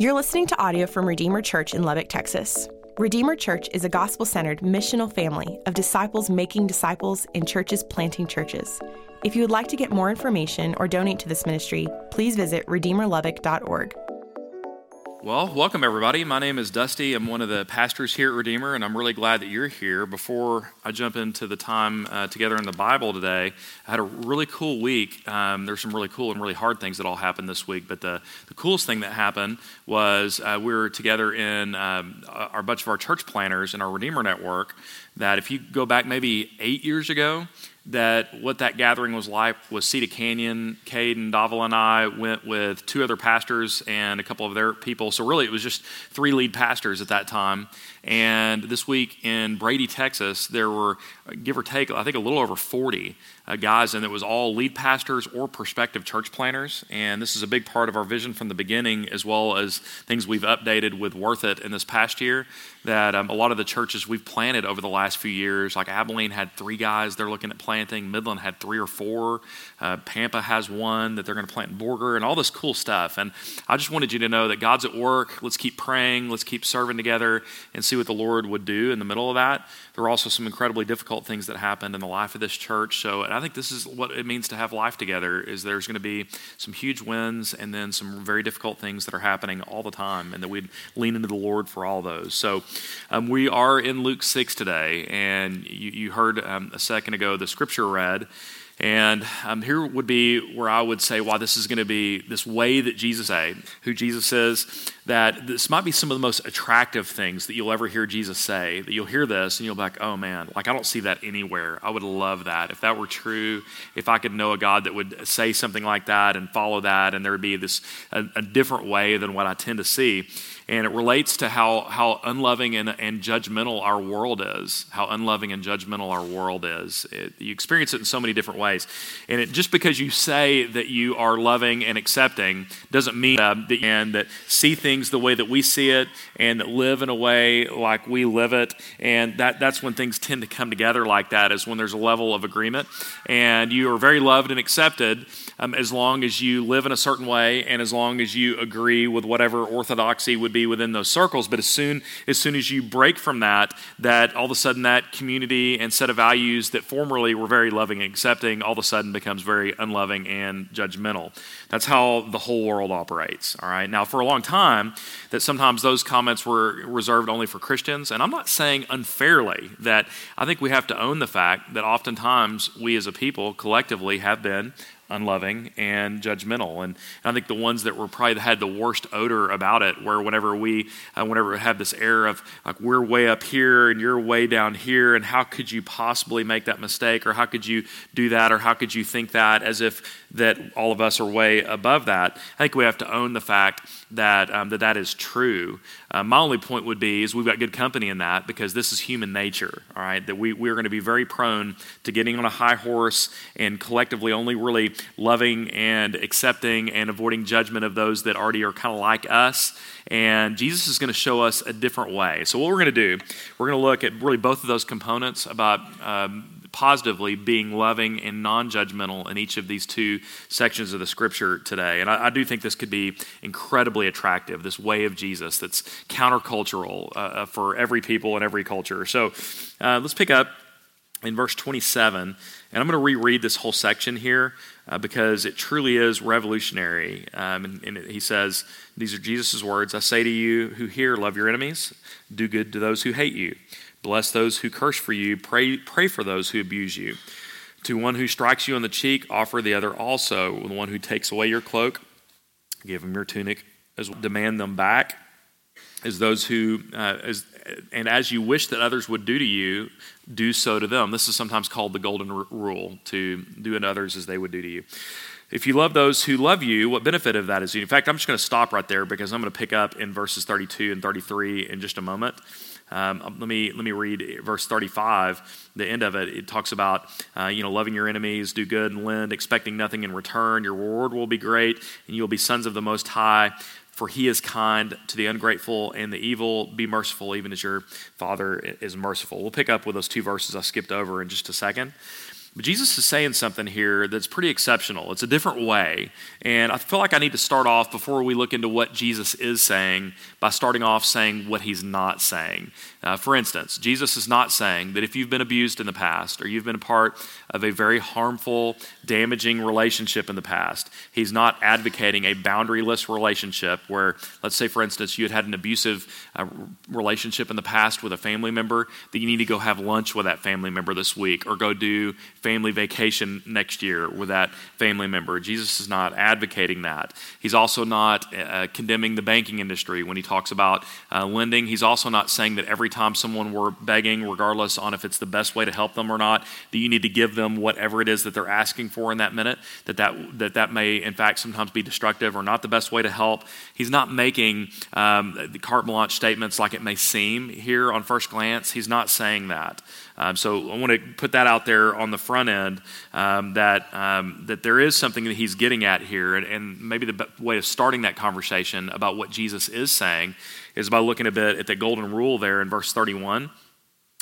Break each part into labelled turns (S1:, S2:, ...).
S1: You're listening to audio from Redeemer Church in Lubbock, Texas. Redeemer Church is a gospel centered missional family of disciples making disciples in churches planting churches. If you would like to get more information or donate to this ministry, please visit redeemerlubbock.org.
S2: Well, welcome everybody. My name is Dusty. I'm one of the pastors here at Redeemer, and I'm really glad that you're here. Before I jump into the time uh, together in the Bible today, I had a really cool week. Um, there's some really cool and really hard things that all happened this week, but the, the coolest thing that happened was uh, we were together in um, our bunch of our church planners in our Redeemer network. That if you go back maybe eight years ago, that what that gathering was like was Cedar Canyon. Cade and Davel and I went with two other pastors and a couple of their people. So really, it was just three lead pastors at that time. And this week in Brady, Texas, there were give or take, I think a little over 40 uh, guys, and it was all lead pastors or prospective church planners. And this is a big part of our vision from the beginning, as well as things we've updated with Worth It in this past year. That um, a lot of the churches we've planted over the last few years, like Abilene had three guys they're looking at planting, Midland had three or four, uh, Pampa has one that they're going to plant in Borger, and all this cool stuff. And I just wanted you to know that God's at work. Let's keep praying, let's keep serving together, and see what the Lord would do in the middle of that. There were also some incredibly difficult things that happened in the life of this church. So, and I think this is what it means to have life together: is there's going to be some huge wins and then some very difficult things that are happening all the time, and that we'd lean into the Lord for all those. So, um, we are in Luke six today, and you, you heard um, a second ago the scripture read. And um, here would be where I would say why this is going to be this way that Jesus ate, who Jesus says that this might be some of the most attractive things that you'll ever hear Jesus say. That you'll hear this and you'll be like, oh man, like I don't see that anywhere. I would love that. If that were true, if I could know a God that would say something like that and follow that, and there would be this a, a different way than what I tend to see and it relates to how, how unloving and, and judgmental our world is how unloving and judgmental our world is. It, you experience it in so many different ways. And it, just because you say that you are loving and accepting doesn't mean uh, that, and that see things the way that we see it and that live in a way like we live it. And that, that's when things tend to come together like that is when there's a level of agreement. And you are very loved and accepted um, as long as you live in a certain way and as long as you agree with whatever orthodoxy would be within those circles. But as soon as soon as you break from that, that all of a sudden that community and set of values that formerly were very loving and accepting all of a sudden becomes very unloving and judgmental. That's how the whole world operates. All right. Now, for a long time, that sometimes those comments were reserved only for Christians, and I'm not saying unfairly that I think we have to own the fact that oftentimes we as a people collectively have been unloving and judgmental. And I think the ones that were probably had the worst odor about it were whenever we, uh, whenever we this air of like we're way up here and you're way down here, and how could you possibly make that mistake, or how could you do that, or how could you think that, as if that all of us are way above that. I think we have to own the fact that um, that, that is true. Uh, my only point would be is we've got good company in that because this is human nature, all right? That we, we're going to be very prone to getting on a high horse and collectively only really loving and accepting and avoiding judgment of those that already are kind of like us. And Jesus is going to show us a different way. So, what we're going to do, we're going to look at really both of those components about um, positively being loving and non judgmental in each of these two sections of the scripture today. And I, I, do think this could be incredibly attractive, this way of Jesus that's countercultural uh, uh for every people and every culture. So uh, let's pick up in verse 27. And I'm going to reread this whole section here uh, because it truly is revolutionary. Um, and, and he says, These are Jesus' words I say to you who hear, love your enemies, do good to those who hate you. Bless those who curse for you. Pray, pray for those who abuse you. To one who strikes you on the cheek, offer the other also. The one who takes away your cloak, give him your tunic. As well. demand them back. As those who, uh, as, and as you wish that others would do to you, do so to them. This is sometimes called the golden r- rule: to do unto others as they would do to you. If you love those who love you, what benefit of that is you? In fact, I'm just going to stop right there because I'm going to pick up in verses 32 and 33 in just a moment. Um, um, let me let me read verse 35. The end of it. It talks about uh, you know loving your enemies, do good and lend, expecting nothing in return. Your reward will be great, and you will be sons of the Most High. For he is kind to the ungrateful and the evil. Be merciful, even as your Father is merciful. We'll pick up with those two verses I skipped over in just a second. But Jesus is saying something here that's pretty exceptional. It's a different way. And I feel like I need to start off before we look into what Jesus is saying by starting off saying what he's not saying. Uh, for instance, Jesus is not saying that if you've been abused in the past or you've been a part of a very harmful, damaging relationship in the past, he's not advocating a boundaryless relationship where, let's say, for instance, you had had an abusive uh, relationship in the past with a family member, that you need to go have lunch with that family member this week or go do family vacation next year with that family member. Jesus is not advocating that. He's also not uh, condemning the banking industry when he talks about uh, lending. He's also not saying that every time someone were begging, regardless on if it's the best way to help them or not, that you need to give them whatever it is that they're asking for in that minute, that that, that, that may, in fact, sometimes be destructive or not the best way to help. He's not making um, the carte blanche statements like it may seem here on first glance. He's not saying that. Um, so I want to put that out there on the front end um, that, um, that there is something that he's getting at here. And, and maybe the way of starting that conversation about what Jesus is saying is by looking a bit at the golden rule there in verse 31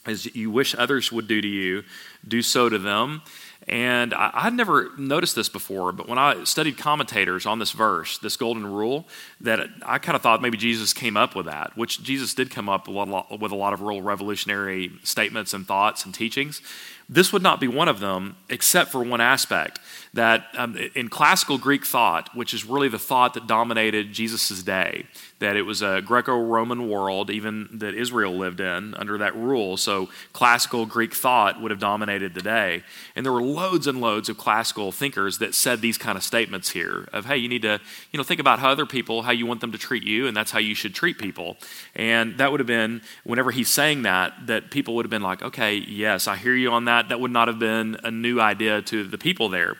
S2: as you wish others would do to you, do so to them. And I, I'd never noticed this before, but when I studied commentators on this verse, this golden rule, that I kind of thought maybe Jesus came up with that, which Jesus did come up with a lot of real revolutionary statements and thoughts and teachings. This would not be one of them, except for one aspect that um, in classical Greek thought, which is really the thought that dominated Jesus' day, that it was a Greco Roman world, even that Israel lived in under that rule. So classical Greek thought would have dominated the day. And there were loads and loads of classical thinkers that said these kind of statements here of, hey, you need to you know, think about how other people, how you want them to treat you, and that's how you should treat people. And that would have been, whenever he's saying that, that people would have been like, okay, yes, I hear you on that. That would not have been a new idea to the people there.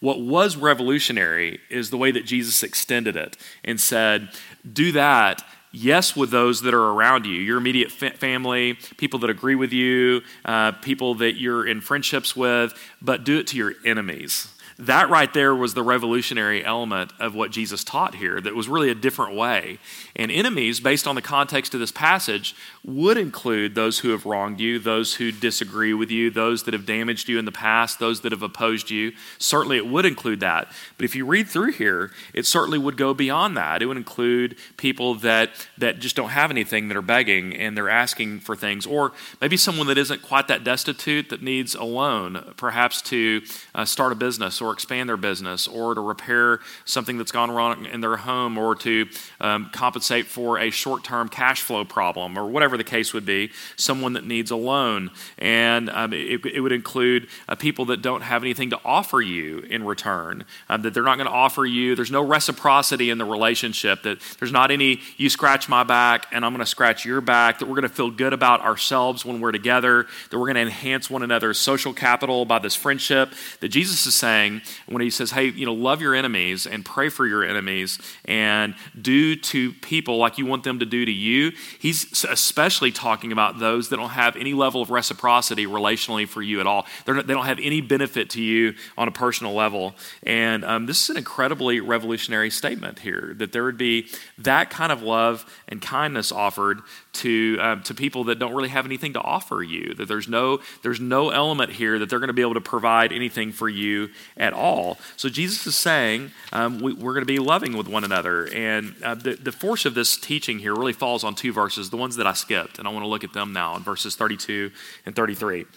S2: What was revolutionary is the way that Jesus extended it and said, do that yes with those that are around you your immediate family people that agree with you uh, people that you're in friendships with but do it to your enemies that right there was the revolutionary element of what Jesus taught here, that was really a different way. And enemies, based on the context of this passage, would include those who have wronged you, those who disagree with you, those that have damaged you in the past, those that have opposed you. Certainly, it would include that. But if you read through here, it certainly would go beyond that. It would include people that, that just don't have anything that are begging and they're asking for things, or maybe someone that isn't quite that destitute that needs a loan, perhaps to uh, start a business or expand their business or to repair something that's gone wrong in their home or to um, compensate for a short term cash flow problem or whatever the case would be, someone that needs a loan. And um, it, it, would include uh, people that don't have anything to offer you in return, um, that they're not going to offer you, there's no reciprocity in the relationship, that there's not any you scratch my back and I'm going to scratch your back, that we're going to feel good about ourselves when we're together, that we're going to enhance one another's social capital by this friendship, that Jesus is saying when he says, hey, you know, love your enemies and pray for your enemies and do to people like you want them to do to you. He's especially talking about those that don't have any level of reciprocity relationally for you at all. Not, they don't have any benefit to you on a personal level. And um, this is an incredibly revolutionary statement here that there would be that kind of love and kindness offered to, um, to people that don't really have anything to offer you. That there's no, there's no element here that they're going to be able to provide anything for you at all. So Jesus is saying um, we, are going to be loving with one another. And uh, the, the force of this teaching here really falls on two verses, the ones that I skipped. And I want to look at them now in verses 32 and 33. It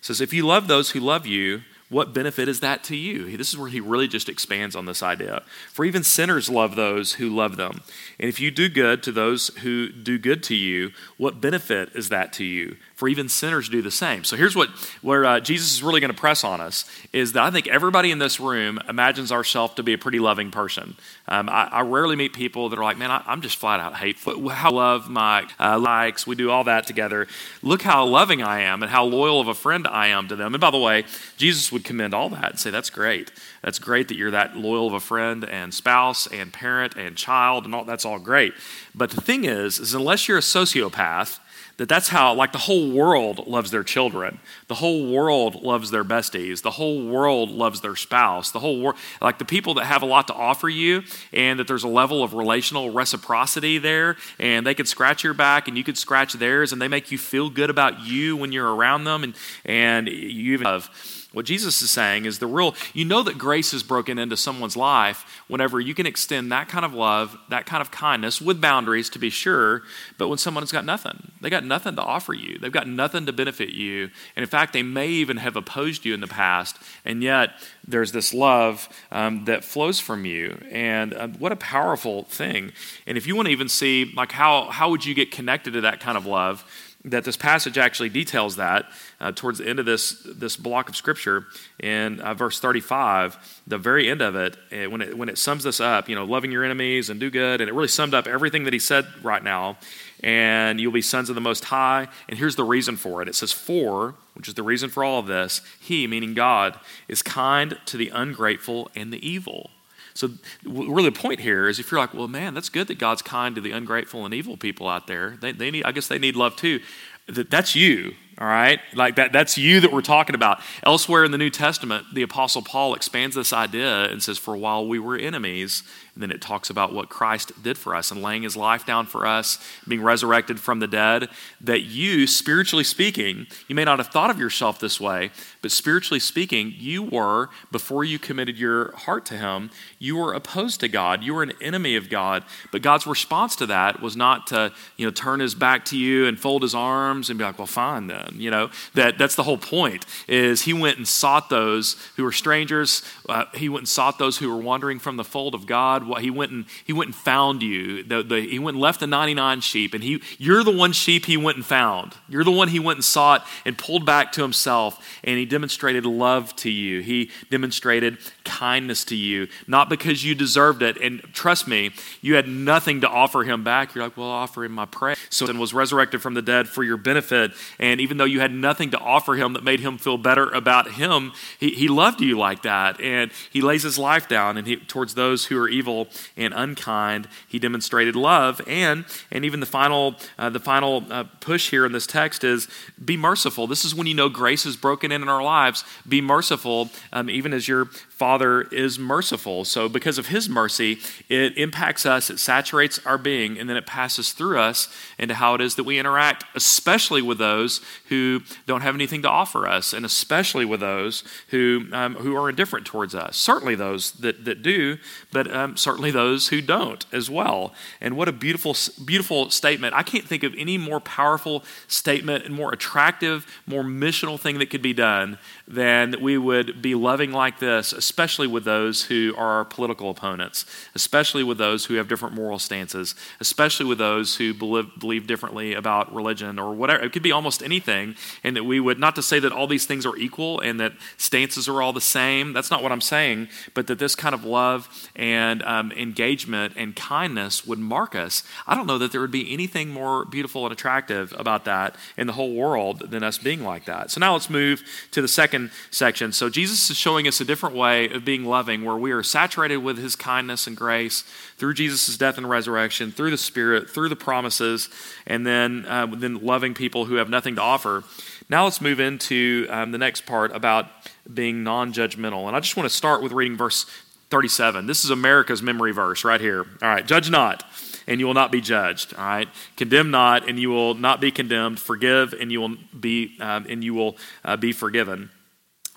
S2: says, If you love those who love you, what benefit is that to you? This is where he really just expands on this idea. For even sinners love those who love them. And if you do good to those who do good to you, what benefit is that to you? For even sinners do the same. So here's what where uh, Jesus is really going to press on us is that I think everybody in this room imagines ourselves to be a pretty loving person. Um, I, I, rarely meet people that are like, man, I, am just flat out hateful. How I love my uh, likes. We do all that together. Look how loving I am and how loyal of a friend I am to them. And by the way, Jesus would commend all that and say, that's great. That's great that you're that loyal of a friend and spouse and parent and child and all that's all great. But the thing is, is unless you're a sociopath that that's how like the whole world loves their children the whole world loves their besties the whole world loves their spouse the whole world like the people that have a lot to offer you and that there's a level of relational reciprocity there and they could scratch your back and you could scratch theirs and they make you feel good about you when you're around them and and you even have what Jesus is saying is the real, you know that grace is broken into someone's life whenever you can extend that kind of love, that kind of kindness with boundaries to be sure, but when someone has got nothing, they got nothing to offer you, they've got nothing to benefit you. And in fact, they may even have opposed you in the past, and yet there's this love um, that flows from you. And uh, what a powerful thing. And if you want to even see, like, how, how would you get connected to that kind of love? That this passage actually details that uh, towards the end of this, this block of scripture in uh, verse 35 the very end of it, it, when it when it sums this up you know loving your enemies and do good and it really summed up everything that he said right now and you'll be sons of the most high and here's the reason for it. It says for which is the reason for all of this he meaning god is kind to the ungrateful and the evil so, really, the point here is if you're like, well, man, that's good that God's kind to the ungrateful and evil people out there. They, they need, I guess they need love too. That, that's you, all right? Like that, that's you that we're talking about. Elsewhere in the New Testament, the Apostle Paul expands this idea and says, For while we were enemies, and then it talks about what Christ did for us and laying his life down for us, being resurrected from the dead, that you, spiritually speaking, you may not have thought of yourself this way, but spiritually speaking, you were, before you committed your heart to him, you were opposed to God. You were an enemy of God. But God's response to that was not to, you know, turn his back to you and fold his arms and be like, well, fine then. You know, that, that's the whole point, is he went and sought those who were strangers. Uh, he went and sought those who were wandering from the fold of God what he went and he went and found you. The, the, he went and left the 99 sheep, and he you're the one sheep he went and found. You're the one he went and sought and pulled back to himself, and he demonstrated love to you. He demonstrated kindness to you, not because you deserved it. And trust me, you had nothing to offer him back. You're like, well, I'll offer him my praise. So and was resurrected from the dead for your benefit. And even though you had nothing to offer him that made him feel better about him, he, he loved you like that. And he lays his life down and he, towards those who are evil and unkind. He demonstrated love, and and even the final uh, the final uh, push here in this text is be merciful. This is when you know grace is broken in in our lives. Be merciful, um, even as your Father is merciful. So because of His mercy, it impacts us, it saturates our being, and then it passes through us into how it is that we interact, especially with those who don't have anything to offer us, and especially with those who um, who are indifferent towards us. Certainly those that that do, but um, certainly those who don't as well. And what a beautiful, beautiful statement. I can't think of any more powerful statement and more attractive, more missional thing that could be done than that we would be loving like this, especially with those who are our political opponents, especially with those who have different moral stances, especially with those who believe, believe differently about religion or whatever. It could be almost anything. And that we would, not to say that all these things are equal and that stances are all the same, that's not what I'm saying, but that this kind of love and um, engagement and kindness would mark us. I don't know that there would be anything more beautiful and attractive about that in the whole world than us being like that. So now let's move to the second section. So Jesus is showing us a different way of being loving where we are saturated with his kindness and grace through Jesus' death and resurrection, through the Spirit, through the promises, and then, uh, then loving people who have nothing to offer. Now let's move into um, the next part about being non judgmental. And I just want to start with reading verse 37. This is America's memory verse right here. All right, judge not, and you will not be judged. All right, condemn not, and you will not be condemned. Forgive, and you will be um, and you will uh, be forgiven.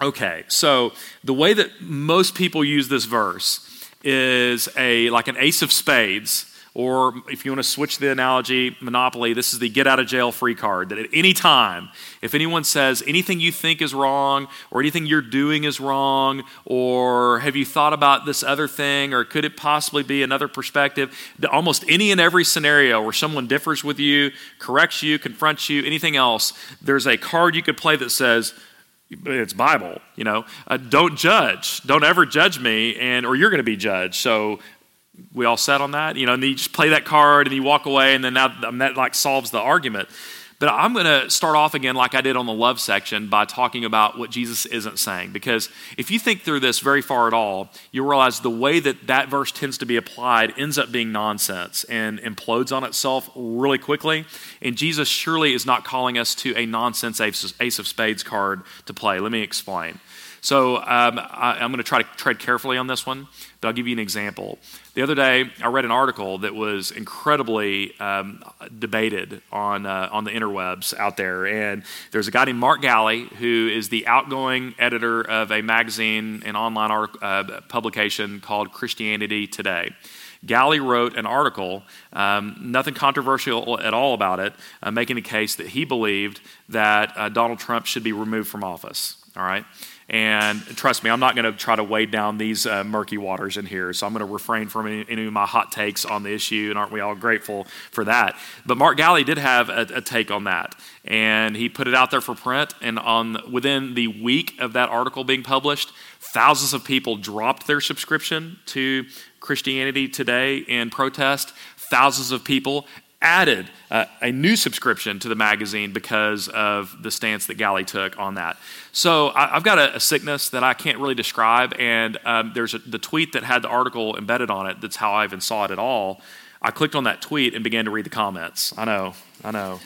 S2: Okay, so the way that most people use this verse is a like an ace of spades or if you want to switch the analogy, Monopoly, this is the get out of jail free card. That at any time, if anyone says anything you think is wrong, or anything you're doing is wrong, or have you thought about this other thing, or could it possibly be another perspective, almost any and every scenario where someone differs with you, corrects you, confronts you, anything else, there's a card you could play that says, it's bible you know? Uh, don't judge. Don't ever judge me and or you're going to be judged. So we all set on that, you know, and you just play that card and you walk away, and then now that like solves the argument. But I'm going to start off again, like I did on the love section, by talking about what Jesus isn't saying. Because if you think through this very far at all, you'll realize the way that that verse tends to be applied ends up being nonsense and implodes on itself really quickly. And Jesus surely is not calling us to a nonsense ace of spades card to play. Let me explain. So um, I, am going to try to tread carefully on this one, but I'll give you an example. The other day, I read an article that was incredibly um, debated on uh, on the interwebs out there, and there's a guy named Mark Galli who is the outgoing editor of a magazine and online art, uh, publication called Christianity Today. Galli wrote an article, um, nothing controversial at all about it, uh, making the case that he believed that uh, Donald Trump should be removed from office. All right. And trust me, I'm not going to try to wade down these uh, murky waters in here. So I'm going to refrain from any, any, of my hot takes on the issue. And aren't we all grateful for that? But Mark Galli did have a, a take on that. And he put it out there for print. And on within the week of that article being published, thousands of people dropped their subscription to Christianity Today in protest. Thousands of people added uh, a new subscription to the magazine because of the stance that Galli took on that. So I, have got a, a, sickness that I can't really describe, and um, there's a, the tweet that had the article embedded on it. That's how I even saw it at all. I clicked on that tweet and began to read the comments. I know, I know.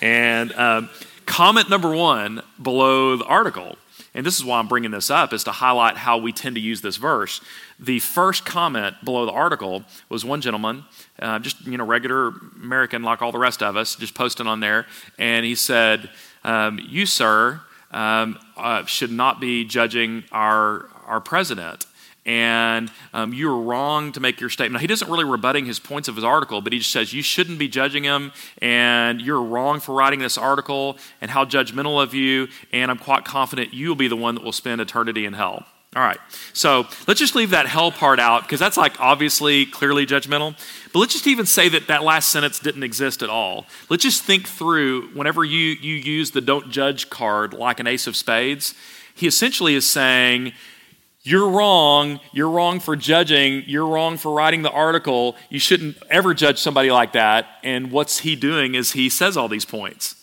S2: And um, comment number one below the article, and this is why I'm bringing this up, is to highlight how we tend to use this verse. The first comment below the article was one gentleman, uh, just you know regular American like all the rest of us, just posting on there, and he said, um, "You sir um, uh, should not be judging our our president." And um, you're wrong to make your statement. Now, he doesn't really rebutting his points of his article, but he just says you shouldn't be judging him, and you're wrong for writing this article, and how judgmental of you, and I'm quite confident you'll be the one that will spend eternity in hell. All right, so let's just leave that hell part out because that's like obviously clearly judgmental. But let's just even say that that last sentence didn't exist at all. Let's just think through whenever you, you use the don't judge card like an ace of spades, he essentially is saying, You're wrong. You're wrong for judging. You're wrong for writing the article. You shouldn't ever judge somebody like that. And what's he doing is he says all these points.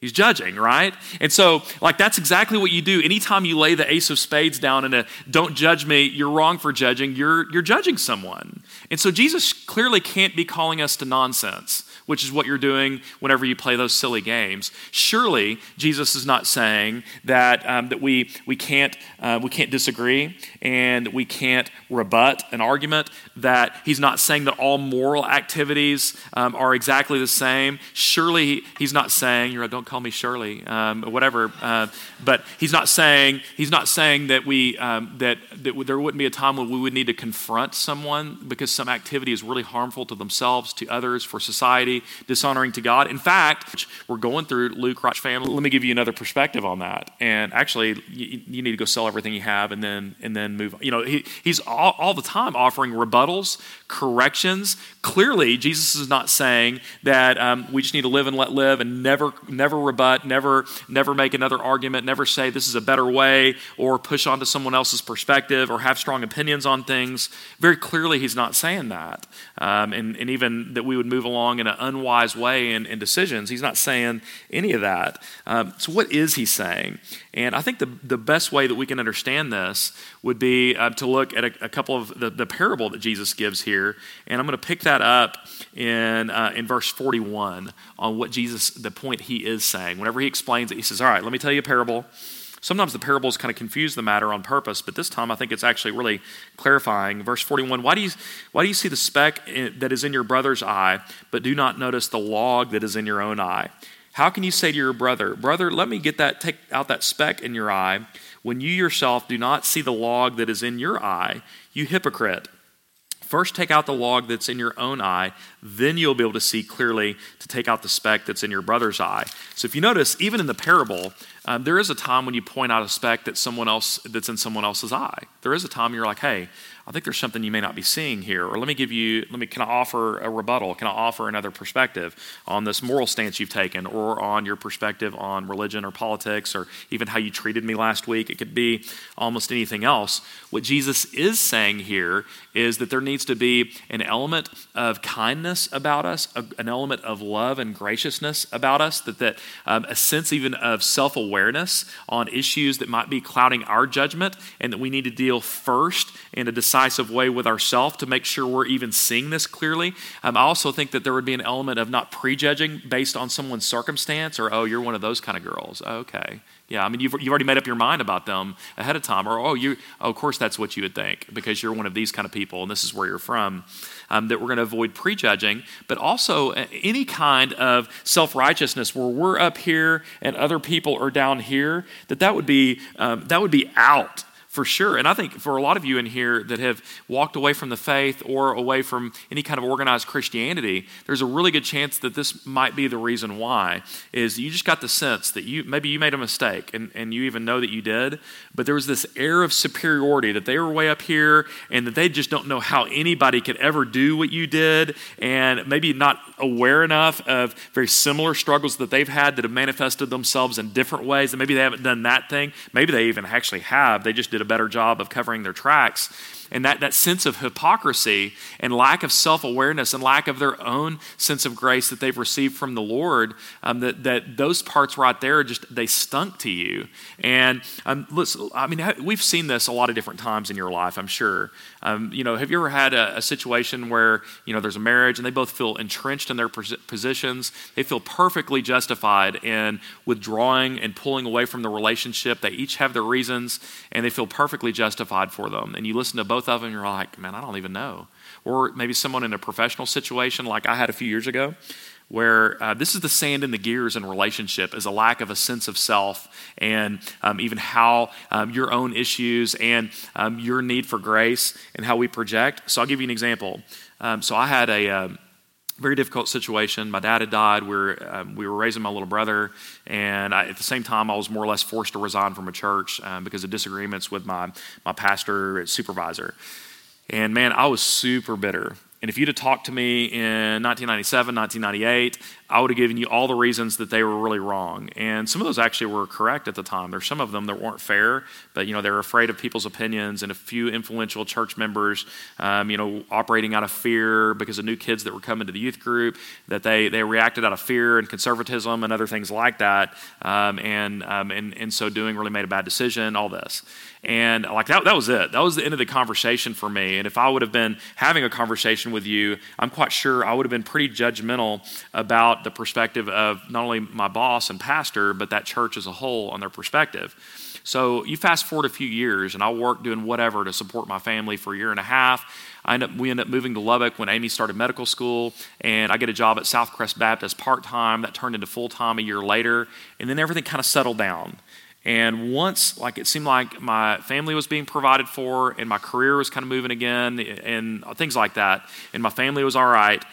S2: He's judging, right? And so, like, that's exactly what you do. Anytime you lay the ace of spades down in a don't judge me, you're wrong for judging, you're, you're judging someone. And so, Jesus clearly can't be calling us to nonsense which is what you're doing whenever you play those silly games. Surely, Jesus is not saying that, um, that we, we, can't, uh, we can't disagree and we can't rebut an argument, that he's not saying that all moral activities um, are exactly the same. Surely, he's not saying, you're, don't call me Shirley, um, whatever, uh, but he's not saying, he's not saying that, we, um, that, that there wouldn't be a time when we would need to confront someone because some activity is really harmful to themselves, to others, for society dishonoring to God. In fact, we're going through Luke Roch family. Let me give you another perspective on that. And actually, you, you, need to go sell everything you have and then and then move. You know, he, he's all, all the time offering rebuttals, corrections. Clearly, Jesus is not saying that um, we just need to live and let live and never never rebut, never never make another argument, never say this is a better way or push onto someone else's perspective or have strong opinions on things. Very clearly, he's not saying that. Um, and, and even that we would move along in an unwise way in decisions. He's not saying any of that. Um, so, what is he saying? And I think the, the best way that we can understand this would be uh, to look at a, a couple of the, the, parable that Jesus gives here. And I'm going to pick that up in, uh, in verse 41 on what Jesus, the point he is saying. Whenever he explains it, he says, All right, let me tell you a parable. Sometimes the parables kind of confuse the matter on purpose, but this time I think it's actually really clarifying. Verse 41 Why do you, why do you see the speck in, that is in your brother's eye, but do not notice the log that is in your own eye? How can you say to your brother, Brother, let me get that, take out that speck in your eye, when you yourself do not see the log that is in your eye, you hypocrite? First, take out the log that's in your own eye, then you'll be able to see clearly to take out the speck that's in your brother's eye. So, if you notice, even in the parable, um, there is a time when you point out a speck that someone else that's in someone else's eye. There is a time you're like, hey, I think there's something you may not be seeing here. Or let me give you, let me, can I offer a rebuttal? Can I offer another perspective on this moral stance you've taken or on your perspective on religion or politics or even how you treated me last week? It could be almost anything else. What Jesus is saying here is that there needs to be an element of kindness about us, an element of love and graciousness about us, that, that um, a sense even of self awareness on issues that might be clouding our judgment, and that we need to deal first in a decisive way with ourselves to make sure we're even seeing this clearly. Um, I also think that there would be an element of not prejudging based on someone's circumstance or, oh, you're one of those kind of girls. Okay. Yeah, I mean, you've, you've already made up your mind about them ahead of time. Or, oh, you, oh, of course, that's what you would think because you're one of these kind of people and this is where you're from. Um, that we're going to avoid prejudging, but also uh, any kind of self righteousness where we're up here and other people are down here, that that would be, um, that would be out for sure. And I think for a lot of you in here that have walked away from the faith or away from any kind of organized Christianity, there's a really good chance that this might be the reason why. Is you just got the sense that you maybe you made a mistake and, and you even know that you did, but there was this air of superiority that they were way up here and that they just don't know how anybody could ever do what you did, and maybe not aware enough of very similar struggles that they've had that have manifested themselves in different ways, and maybe they haven't done that thing. Maybe they even actually have. They just did a better job of covering their tracks and that, that sense of hypocrisy and lack of self awareness and lack of their own sense of grace that they've received from the Lord, um, that, that those parts right there just they stunk to you. And um, listen, I mean, we've seen this a lot of different times in your life, I'm sure. Um, you know, have you ever had a, a, situation where, you know, there's a marriage and they both feel entrenched in their positions? They feel perfectly justified in withdrawing and pulling away from the relationship. They each have their reasons and they feel perfectly justified for them. And you listen to both of them, you're like, man, I don't even know. Or maybe someone in a professional situation like I had a few years ago, where uh, this is the sand in the gears in relationship is a lack of a sense of self and um, even how um, your own issues and um, your need for grace and how we project. So I'll give you an example. Um, so I had a um, very difficult situation. My dad had died. We were, um, we were raising my little brother, and I, at the same time, I was more or less forced to resign from a church um, because of disagreements with my, my pastor supervisor. And man, I was super bitter. And if you'd have talked to me in 1997, 1998, I would have given you all the reasons that they were really wrong. And some of those actually were correct at the time. There's some of them that weren't fair, but you know they were afraid of people's opinions and a few influential church members, um, you know, operating out of fear because of new kids that were coming to the youth group. That they they reacted out of fear and conservatism and other things like that, um, and um, and in so doing really made a bad decision. All this. And like that, that was it. That was the end of the conversation for me. And if I would have been having a conversation with you, I'm quite sure I would have been pretty judgmental about the perspective of not only my boss and pastor, but that church as a whole on their perspective. So you fast forward a few years, and I work doing whatever to support my family for a year and a half. I end up, we end up moving to Lubbock when Amy started medical school, and I get a job at Southcrest Baptist part time. That turned into full time a year later, and then everything kind of settled down. And once, like, it seemed like my family was being provided for, and my career was kind of moving again, and things like that, and my family was all right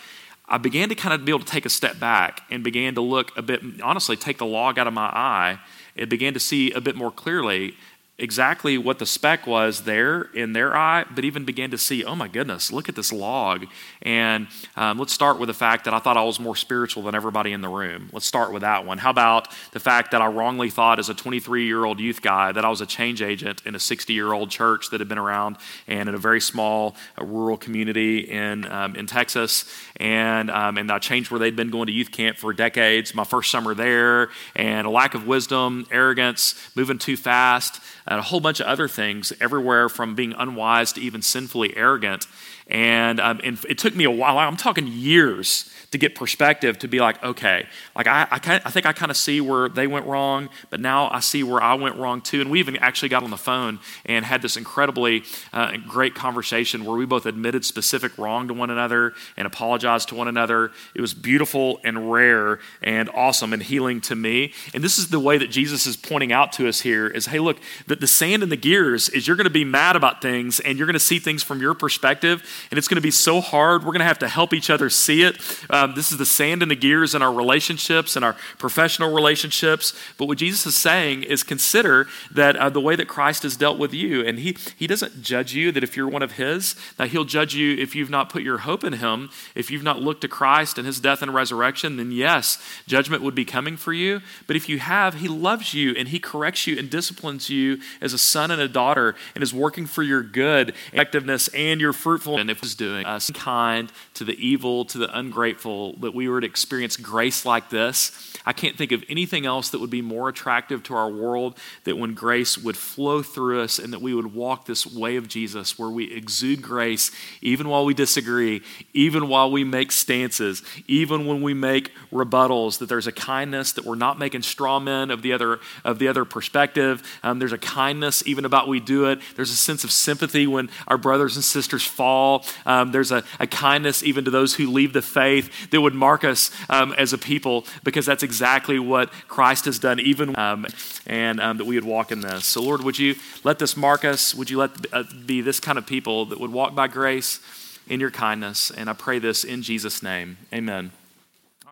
S2: I began to kind of be able to take a step back and began to look a bit, honestly, take the log out of my eye and began to see a bit more clearly exactly what the speck was there in their eye, but even began to see, oh my goodness, look at this log. And um, let's start with the fact that I thought I was more spiritual than everybody in the room. Let's start with that one. How about the fact that I wrongly thought as a 23 year old youth guy that I was a change agent in a 60 year old church that had been around and in a very small uh, rural community in, um, in Texas. And, um, and I changed where they'd been going to youth camp for decades, my first summer there, and a lack of wisdom, arrogance, moving too fast and a whole bunch of other things, everywhere from being unwise to even sinfully arrogant. And, um, and it took me a while, I'm talking years, to get perspective to be like, okay, like I, I, I think I kind of see where they went wrong, but now I see where I went wrong too. And we even actually got on the phone and had this incredibly uh, great conversation where we both admitted specific wrong to one another and apologized to one another. It was beautiful and rare and awesome and healing to me. And this is the way that Jesus is pointing out to us here is, hey, look, the, the sand in the gears is you're going to be mad about things and you're going to see things from your perspective and it's going to be so hard. We're going to have to help each other see it. Um, this is the sand in the gears in our relationships and our professional relationships. But what Jesus is saying is consider that uh, the way that Christ has dealt with you, and he, he doesn't judge you that if you're one of His, now He'll judge you if you've not put your hope in Him, if you've not looked to Christ and His death and resurrection, then yes, judgment would be coming for you. But if you have, He loves you and He corrects you and disciplines you as a son and a daughter and is working for your good, effectiveness, and your fruitfulness. And if it was doing us kind to the evil, to the ungrateful, that we were to experience grace like this, I can't think of anything else that would be more attractive to our world that when grace would flow through us and that we would walk this way of Jesus where we exude grace even while we disagree, even while we make stances, even when we make rebuttals, that there's a kindness that we're not making straw men of the other of the other perspective. Um, there's a kindness even about we do it. There's a sense of sympathy when our brothers and sisters fall. Um, there's a, a, kindness even to those who leave the faith that would mark us um, as a people because that's exactly what Christ has done, even um, and um, that we would walk in this. So, Lord, would you let this mark us? Would you let uh, be this kind of people that would walk by grace in your kindness? And I pray this in Jesus' name. Amen.